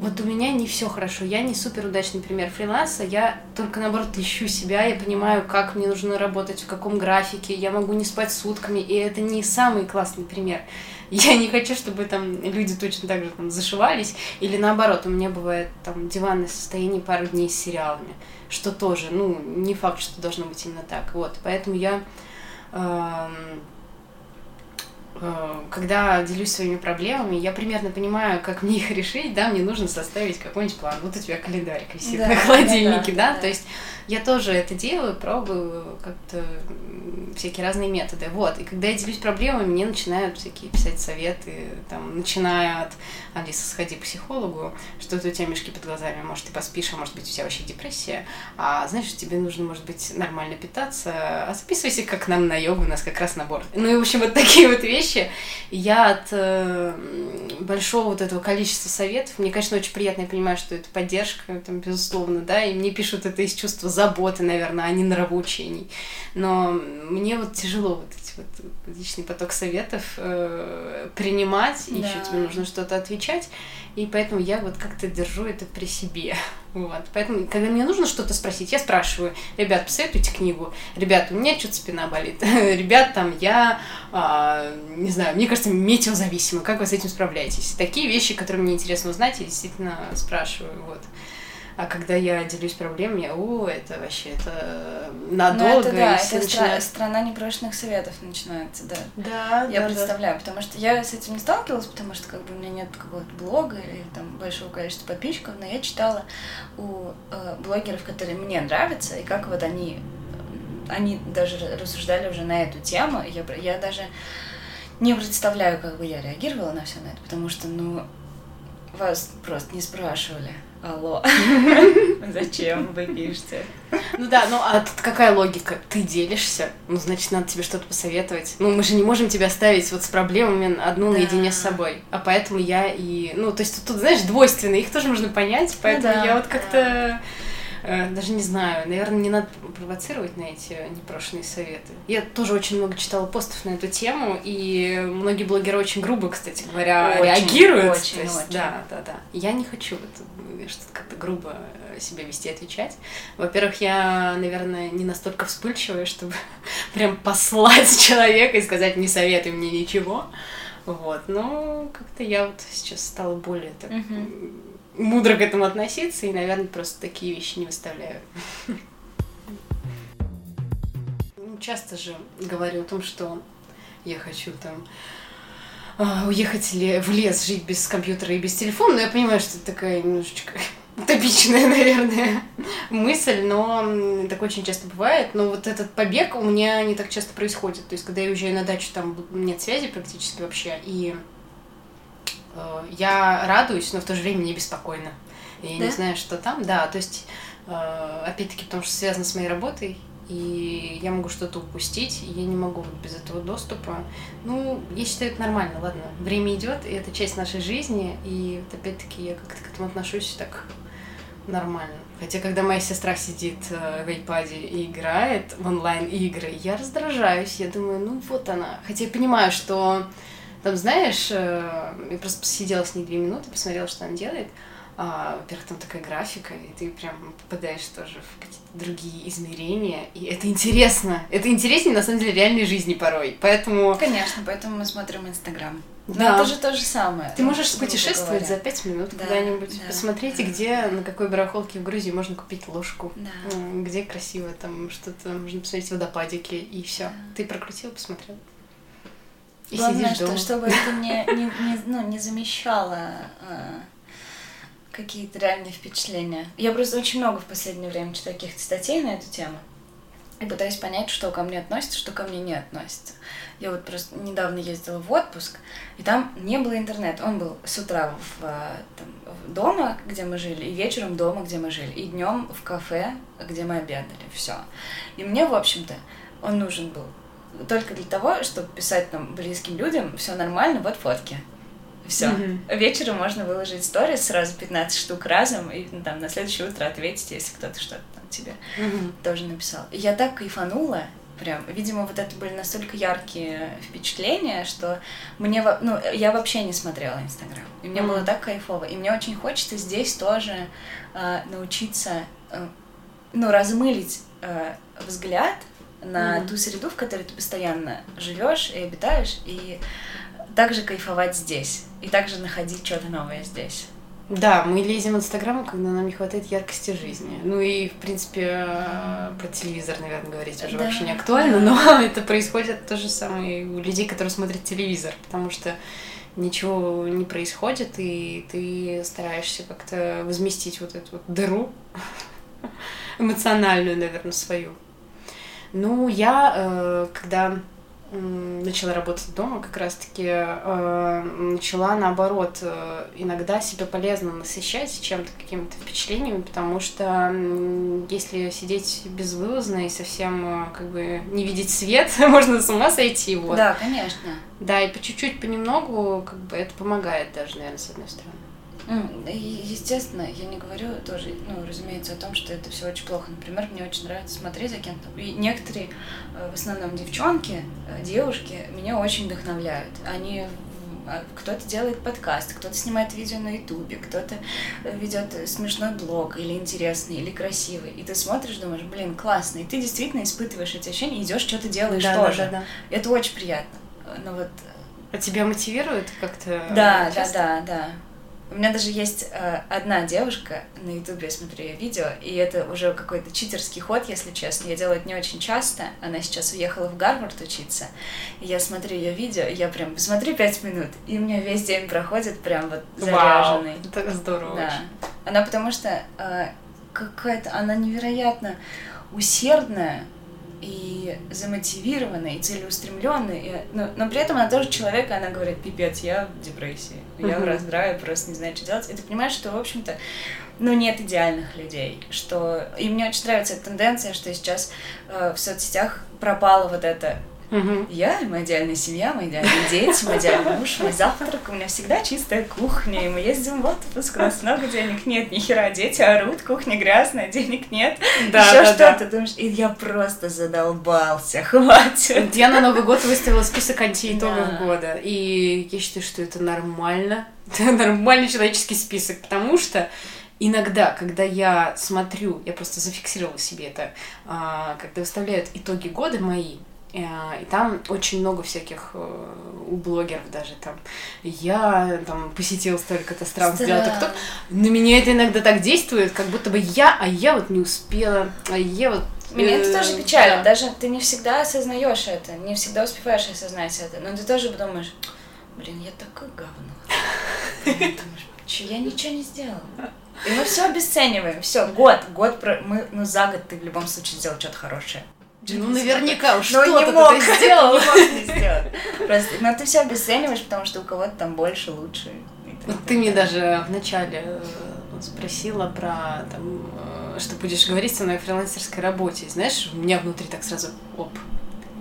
вот у меня не все хорошо. Я не супер удачный пример фриланса. Я только наоборот ищу себя, я понимаю, как мне нужно работать, в каком графике. Я могу не спать сутками, и это не самый классный пример. Я не хочу, чтобы там люди точно так же там зашивались. Или наоборот, у меня бывает там диванное состояние пару дней с сериалами. Что тоже, ну, не факт, что должно быть именно так. Вот, поэтому я эм, когда делюсь своими проблемами, я примерно понимаю, как мне их решить, да, мне нужно составить какой-нибудь план. Вот у тебя календарик висит да, на холодильнике, да, да, да, то есть я тоже это делаю, пробую как-то всякие разные методы. Вот. И когда я делюсь проблемами, мне начинают всякие писать советы, там, начиная от Алиса, сходи к психологу, что-то у тебя мешки под глазами, может, ты поспишь, а может быть, у тебя вообще депрессия. А знаешь, тебе нужно, может быть, нормально питаться, а записывайся как нам на йогу, у нас как раз набор. Ну и, в общем, вот такие вот вещи. Я от э, большого вот этого количества советов, мне, конечно, очень приятно, я понимаю, что это поддержка, там, безусловно, да, и мне пишут это из чувства заботы, наверное, а не нравоучений. Но мне вот тяжело вот эти вот личный поток советов э, принимать, да. еще тебе нужно что-то отвечать, и поэтому я вот как-то держу это при себе. Вот. Поэтому, когда мне нужно что-то спросить, я спрашиваю, ребят, посоветуйте книгу, ребят, у меня что-то спина болит, ребят, там, я, а, не знаю, мне кажется, метеозависима, как вы с этим справляетесь? Такие вещи, которые мне интересно узнать, я действительно спрашиваю, вот. А когда я делюсь проблемами, о, это вообще, это надолго. Ну, это да, это начинают... страна непрошенных советов начинается, да. Да, Я да, представляю, да. потому что я с этим не сталкивалась, потому что как бы у меня нет какого-то блога или там большого количества подписчиков, но я читала у э, блогеров, которые мне нравятся, и как вот они, они даже рассуждали уже на эту тему, я, я даже не представляю, как бы я реагировала на все на это, потому что, ну, вас просто не спрашивали. Алло, зачем вы пишете? Ну да, ну а тут какая логика? Ты делишься, ну значит надо тебе что-то посоветовать. Ну мы же не можем тебя оставить вот с проблемами одну да. наедине с собой. А поэтому я и... Ну то есть тут, знаешь, двойственно, их тоже можно понять, поэтому ну, да, я вот как-то... Да даже не знаю, наверное, не надо провоцировать на эти непрошенные советы. Я тоже очень много читала постов на эту тему, и многие блогеры очень грубо, кстати говоря, очень, реагируют. Очень, есть, очень. Да, да, да. Я не хочу это что-то как-то грубо себя вести, отвечать. Во-первых, я, наверное, не настолько вспыльчивая, чтобы прям послать человека и сказать, не советуй мне ничего. Вот, но как-то я вот сейчас стала более так uh-huh мудро к этому относиться и, наверное, просто такие вещи не выставляю. Ну, часто же говорю о том, что я хочу там а, уехать ли в лес, жить без компьютера и без телефона, но я понимаю, что это такая немножечко утопичная, наверное, мысль, но так очень часто бывает. Но вот этот побег у меня не так часто происходит. То есть, когда я уезжаю на дачу, там нет связи практически вообще, и я радуюсь, но в то же время не беспокойно. Я да? не знаю, что там. Да, то есть, э, опять-таки, потому что связано с моей работой, и я могу что-то упустить, и я не могу вот без этого доступа. Ну, я считаю, это нормально, ладно. Время идет, и это часть нашей жизни, и вот опять-таки я как-то к этому отношусь так нормально. Хотя, когда моя сестра сидит э, в iPad и играет в онлайн-игры, я раздражаюсь, я думаю, ну вот она. Хотя я понимаю, что там, знаешь, э, я просто посидела с ней две минуты, посмотрела, что она делает. А, во-первых, там такая графика, и ты прям попадаешь тоже в какие-то другие измерения, и это интересно. Это интереснее, на самом деле, реальной жизни порой. Поэтому... Конечно, поэтому мы смотрим Инстаграм. Да. Но это же то же самое. Ты можешь путешествовать за пять минут да, куда-нибудь. Да, Посмотрите, да. где, на какой барахолке в Грузии можно купить ложку. Да. Где красиво там что-то, можно посмотреть водопадики, и все. Да. Ты прокрутил, посмотрел. И Главное, что, дома. чтобы это не, не, не, ну, не замещало э, какие-то реальные впечатления. Я просто очень много в последнее время читаю каких-то статей на эту тему и пытаюсь понять, что ко мне относится, что ко мне не относится. Я вот просто недавно ездила в отпуск, и там не было интернета. Он был с утра в, там, дома, где мы жили, и вечером дома, где мы жили, и днем в кафе, где мы обедали. Все. И мне, в общем-то, он нужен был только для того, чтобы писать там близким людям, все нормально, вот фотки. Все. Mm-hmm. Вечером можно выложить сторис сразу 15 штук разом, и ну, там на следующее утро ответить, если кто-то что-то там тебе mm-hmm. тоже написал. Я так кайфанула, прям, видимо, вот это были настолько яркие впечатления, что мне, ну, я вообще не смотрела Инстаграм, и мне mm-hmm. было так кайфово, и мне очень хочется здесь тоже э, научиться, э, ну, размылить э, взгляд на mm-hmm. ту среду, в которой ты постоянно живешь и обитаешь, и также кайфовать здесь, и также находить что-то новое здесь. Да, мы лезем в Инстаграм, когда нам не хватает яркости жизни. Ну и, в принципе, про телевизор, наверное, говорить уже да, вообще не актуально, но это происходит то же самое у людей, которые смотрят телевизор, потому что ничего не происходит, и ты стараешься как-то возместить вот эту вот дыру эмоциональную, наверное, свою. Ну, я, э, когда начала работать дома, как раз-таки э, начала наоборот э, иногда себя полезно насыщать чем-то, какими-то впечатлениями, потому что э, если сидеть безвылазно и совсем э, как бы не видеть свет, можно с ума сойти. Вот. Да, конечно. Да, и по чуть-чуть, понемногу, как бы это помогает даже, наверное, с одной стороны. Естественно, я не говорю тоже, ну, разумеется, о том, что это все очень плохо. Например, мне очень нравится смотреть за кем-то. И некоторые, э, в основном девчонки, э, девушки, меня очень вдохновляют. Они а, кто-то делает подкаст, кто-то снимает видео на ютубе, кто-то э, ведет смешной блог, или интересный, или красивый. И ты смотришь, думаешь, блин, классно. И ты действительно испытываешь эти ощущения, идешь, что-то делаешь да, тоже. Да, да, да. Это очень приятно. Но вот... А тебя мотивирует как-то? Да, да, да, да. У меня даже есть э, одна девушка на ютубе, я смотрю ее видео, и это уже какой-то читерский ход, если честно. Я делаю это не очень часто. Она сейчас уехала в Гарвард учиться, и я смотрю ее видео, я прям посмотрю пять минут, и у меня весь день проходит прям вот заряженный. Вау, это здорово. Да. Она потому что э, какая-то, она невероятно усердная, и замотивированная, и целеустремленная, и, но, но при этом она тоже человек, и она говорит, пипец, я в депрессии, я в раздрае, просто не знаю, что делать. И ты понимаешь, что, в общем-то, ну, нет идеальных людей, что... И мне очень нравится эта тенденция, что сейчас э, в соцсетях пропала вот эта Угу. Я, моя идеальная семья, мои идеальные дети, мой идеальный муж, мой завтрак. У меня всегда чистая кухня, и мы ездим в отпуск, у нас много денег нет, ни хера, дети орут, кухня грязная, денег нет, да, еще да, что-то. Да. Думаешь, и я просто задолбался, хватит. Я на Новый год выставила список антиитогов да. года, и я считаю, что это нормально. Это нормальный человеческий список, потому что иногда, когда я смотрю, я просто зафиксировала себе это, а, когда выставляют итоги года мои, и там очень много всяких э, у блогеров даже там. Я там посетил столько-то стран, сделал так На меня это иногда так действует, как будто бы я, а я вот не успела, а я вот меня это тоже э, печально. Да. Даже ты не всегда осознаешь это, не всегда успеваешь осознать это. Но ты тоже думаешь, блин, я такой говно. Че, я ничего не сделала. И мы все обесцениваем. Все, год, год про... мы, ну за год ты в любом случае сделал что-то хорошее. Ну, наверняка уж что-то ты сделал. Просто, но ты все обесцениваешь, потому что у кого-то там больше, лучше. Вот ты мне даже вначале э, спросила про там, э, что будешь говорить со мной о фрилансерской работе. Знаешь, у меня внутри так сразу, оп,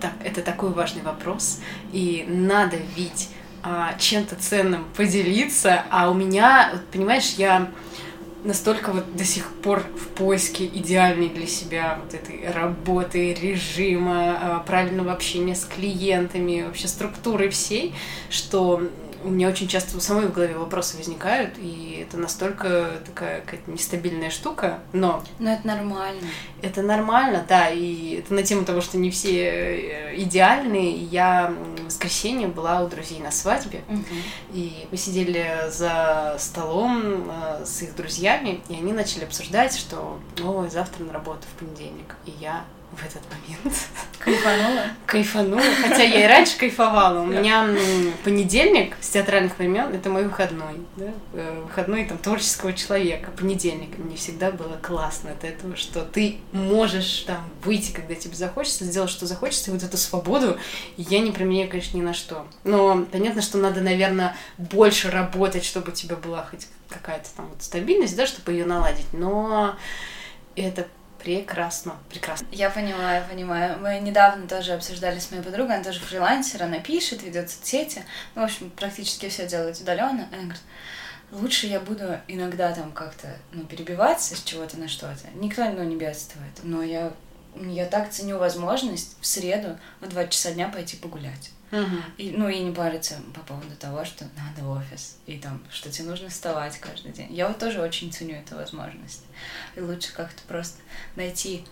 так, это такой важный вопрос, и надо ведь а, чем-то ценным поделиться, а у меня, вот, понимаешь, я настолько вот до сих пор в поиске идеальной для себя вот этой работы, режима, а, правильного общения с клиентами, вообще структуры всей, что у меня очень часто у самой в голове вопросы возникают, и это настолько такая какая-то нестабильная штука, но... Но это нормально. Это нормально, да, и это на тему того, что не все э, идеальные. Я в воскресенье была у друзей на свадьбе, угу. и мы сидели за столом э, с их друзьями, и они начали обсуждать, что, ой, завтра на работу в понедельник, и я в этот момент. Кайфанула? Кайфанула, хотя я и раньше кайфовала. У меня понедельник с театральных времен это мой выходной, да? Э, выходной там творческого человека. Понедельник мне всегда было классно от этого, что ты можешь там выйти, когда тебе захочется, сделать, что захочется, и вот эту свободу я не применяю, конечно, ни на что. Но понятно, что надо, наверное, больше работать, чтобы у тебя была хоть какая-то там вот стабильность, да, чтобы ее наладить. Но это Прекрасно, прекрасно. Я понимаю, понимаю. Мы недавно тоже обсуждали с моей подругой, она тоже фрилансер, она пишет, ведет соцсети. Ну, в общем, практически все делает удаленно. Она говорит, лучше я буду иногда там как-то ну, перебиваться с чего-то на что-то. Никто ну, не бедствует. Но я, я так ценю возможность в среду в два часа дня пойти погулять. Угу. И, ну и не париться по поводу того, что надо офис, и там, что тебе нужно вставать каждый день. Я вот тоже очень ценю эту возможность. И лучше как-то просто найти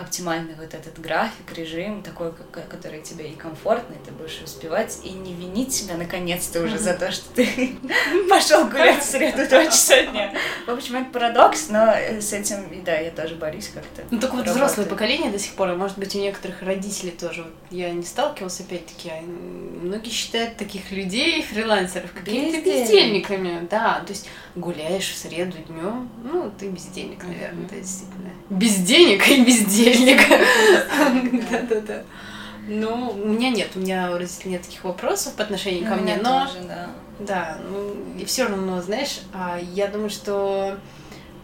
оптимальный вот этот график, режим, такой, который тебе и комфортный, ты будешь успевать, и не винить себя наконец-то уже за то, что ты пошел гулять в среду два часа дня. В общем, это парадокс, но с этим, да, я тоже борюсь как-то. Ну, только вот взрослое поколение до сих пор, а может быть, у некоторых родителей тоже. Я не сталкивалась, опять-таки, а многие считают таких людей, фрилансеров, какими-то бездельниками. Да, то есть гуляешь в среду днем, ну, ты бездельник, наверное, да, действительно. Без денег и без денег. Да-да-да. Ну, у меня нет, у меня у родителей нет таких вопросов по отношению ко У мне, но тоже, да. да, ну и все равно, знаешь, а, я думаю, что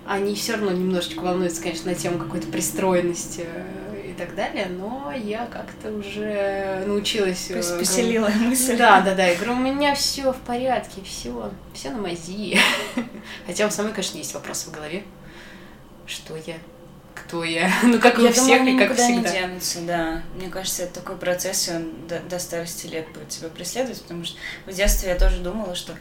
они все равно немножечко волнуются, конечно, на тему какой-то пристроенности э, и так далее, но я как-то уже научилась. э, говорю- Поселила мысль. Да, да, да. Я говорю, у меня все в порядке, все, все на мази. Хотя у самой, конечно, есть вопросы в голове. Что я? Кто я? Ну, как Я у всех, думаю, и как никуда всегда. не денутся, да. Мне кажется, это такой процесс, и он до, до старости лет будет тебя преследовать, потому что в детстве я тоже думала, что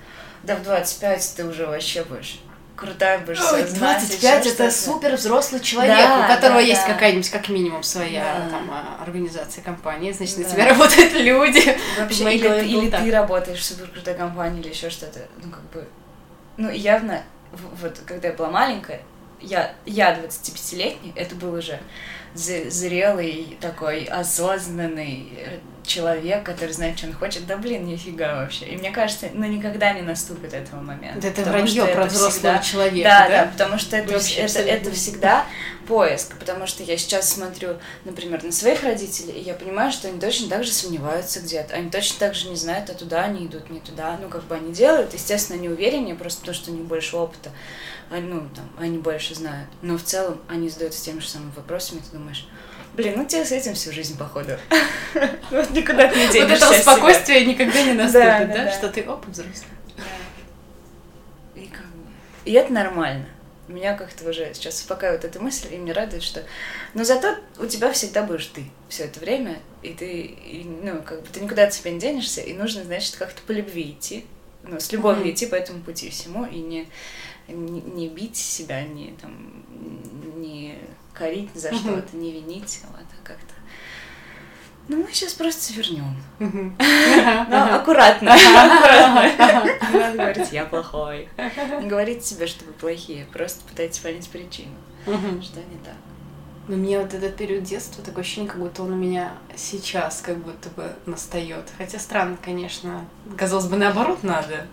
да в 25 ты уже вообще будешь крутая будешь Ой, всё знать, 25 ещё это супер взрослый человек, Да, у которого да, есть да. какая-нибудь, как минимум, своя Да. там а, организация, компания, значит, на Да. тебя работают люди. Вообще, или, голове или ты работаешь в супер крутой компании, или еще что-то. Ну, как бы. Ну, явно, вот когда я была маленькая, я, я 25-летний, это был уже зрелый, такой осознанный э, человек, который знает, что он хочет. Да блин, нифига вообще. И мне кажется, ну никогда не наступит этого момента. Это потому вранье про это взрослого всегда- человека, да, да? да, потому что это, Вообще это, абсолютно. это всегда поиск, потому что я сейчас смотрю, например, на своих родителей, и я понимаю, что они точно так же сомневаются где-то, они точно так же не знают, а туда они идут, не туда, ну, как бы они делают, естественно, они увереннее, просто потому что у них больше опыта, ну, там, они больше знают, но в целом они задаются теми же самыми вопросами, ты думаешь, блин, ну тебе с этим всю жизнь, походу. Вот никуда не Вот денешься этого от себя. спокойствия никогда не наступит, да. Что ты, оп, взрослый. И, как бы... и это нормально. Меня как-то уже сейчас успокаивает эта мысль, и мне радует, что... Но зато у тебя всегда будешь ты все это время, и ты, и, ну, как бы ты никуда от себя не денешься, и нужно, значит, как-то по любви идти, ну, с любовью Мгм. идти по этому пути всему, и не, не, не бить себя, не, там, не корить за что-то, не винить, вот, а как-то... Ну, мы сейчас просто вернем. Но аккуратно. аккуратно. Не надо говорить, я плохой. Не говорите себе, что вы плохие. Просто пытайтесь понять причину, что не так. Но мне вот этот период детства такое ощущение, как будто он у меня сейчас как будто бы настает. Хотя странно, конечно. Казалось бы, наоборот надо.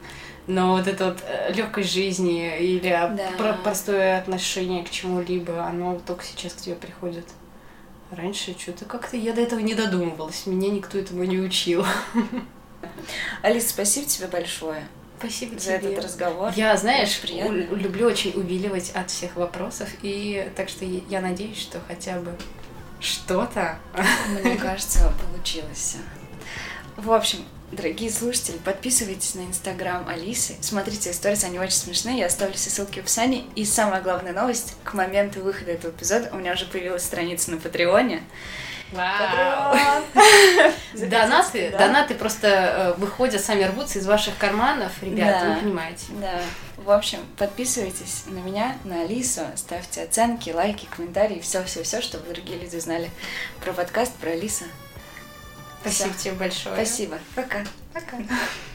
Но вот это вот легкость жизни или Да. про- простое отношение к чему-либо, оно только сейчас к тебе приходит. Раньше что-то как-то я до этого не додумывалась. Меня никто этому не учил. Алис, спасибо тебе большое Спасибо за тебе. этот разговор. Я, знаешь, люблю очень увиливать от всех вопросов, и так что я надеюсь, что хотя бы что-то Мне кажется, получилось. В общем, дорогие слушатели, подписывайтесь на инстаграм Алисы, смотрите сторис, они очень смешные, я оставлю все ссылки в описании. И самая главная новость, к моменту выхода этого эпизода у меня уже появилась страница на Патреоне. Патреон! Донаты, да? донаты просто э, выходят, сами рвутся из ваших карманов, ребята, Да. вы понимаете. Да. В общем, подписывайтесь на меня, на Алису, ставьте оценки, лайки, комментарии, все-все-все, чтобы другие люди знали про подкаст, про Алису. Спасибо тебе большое. Спасибо. Пока. Пока.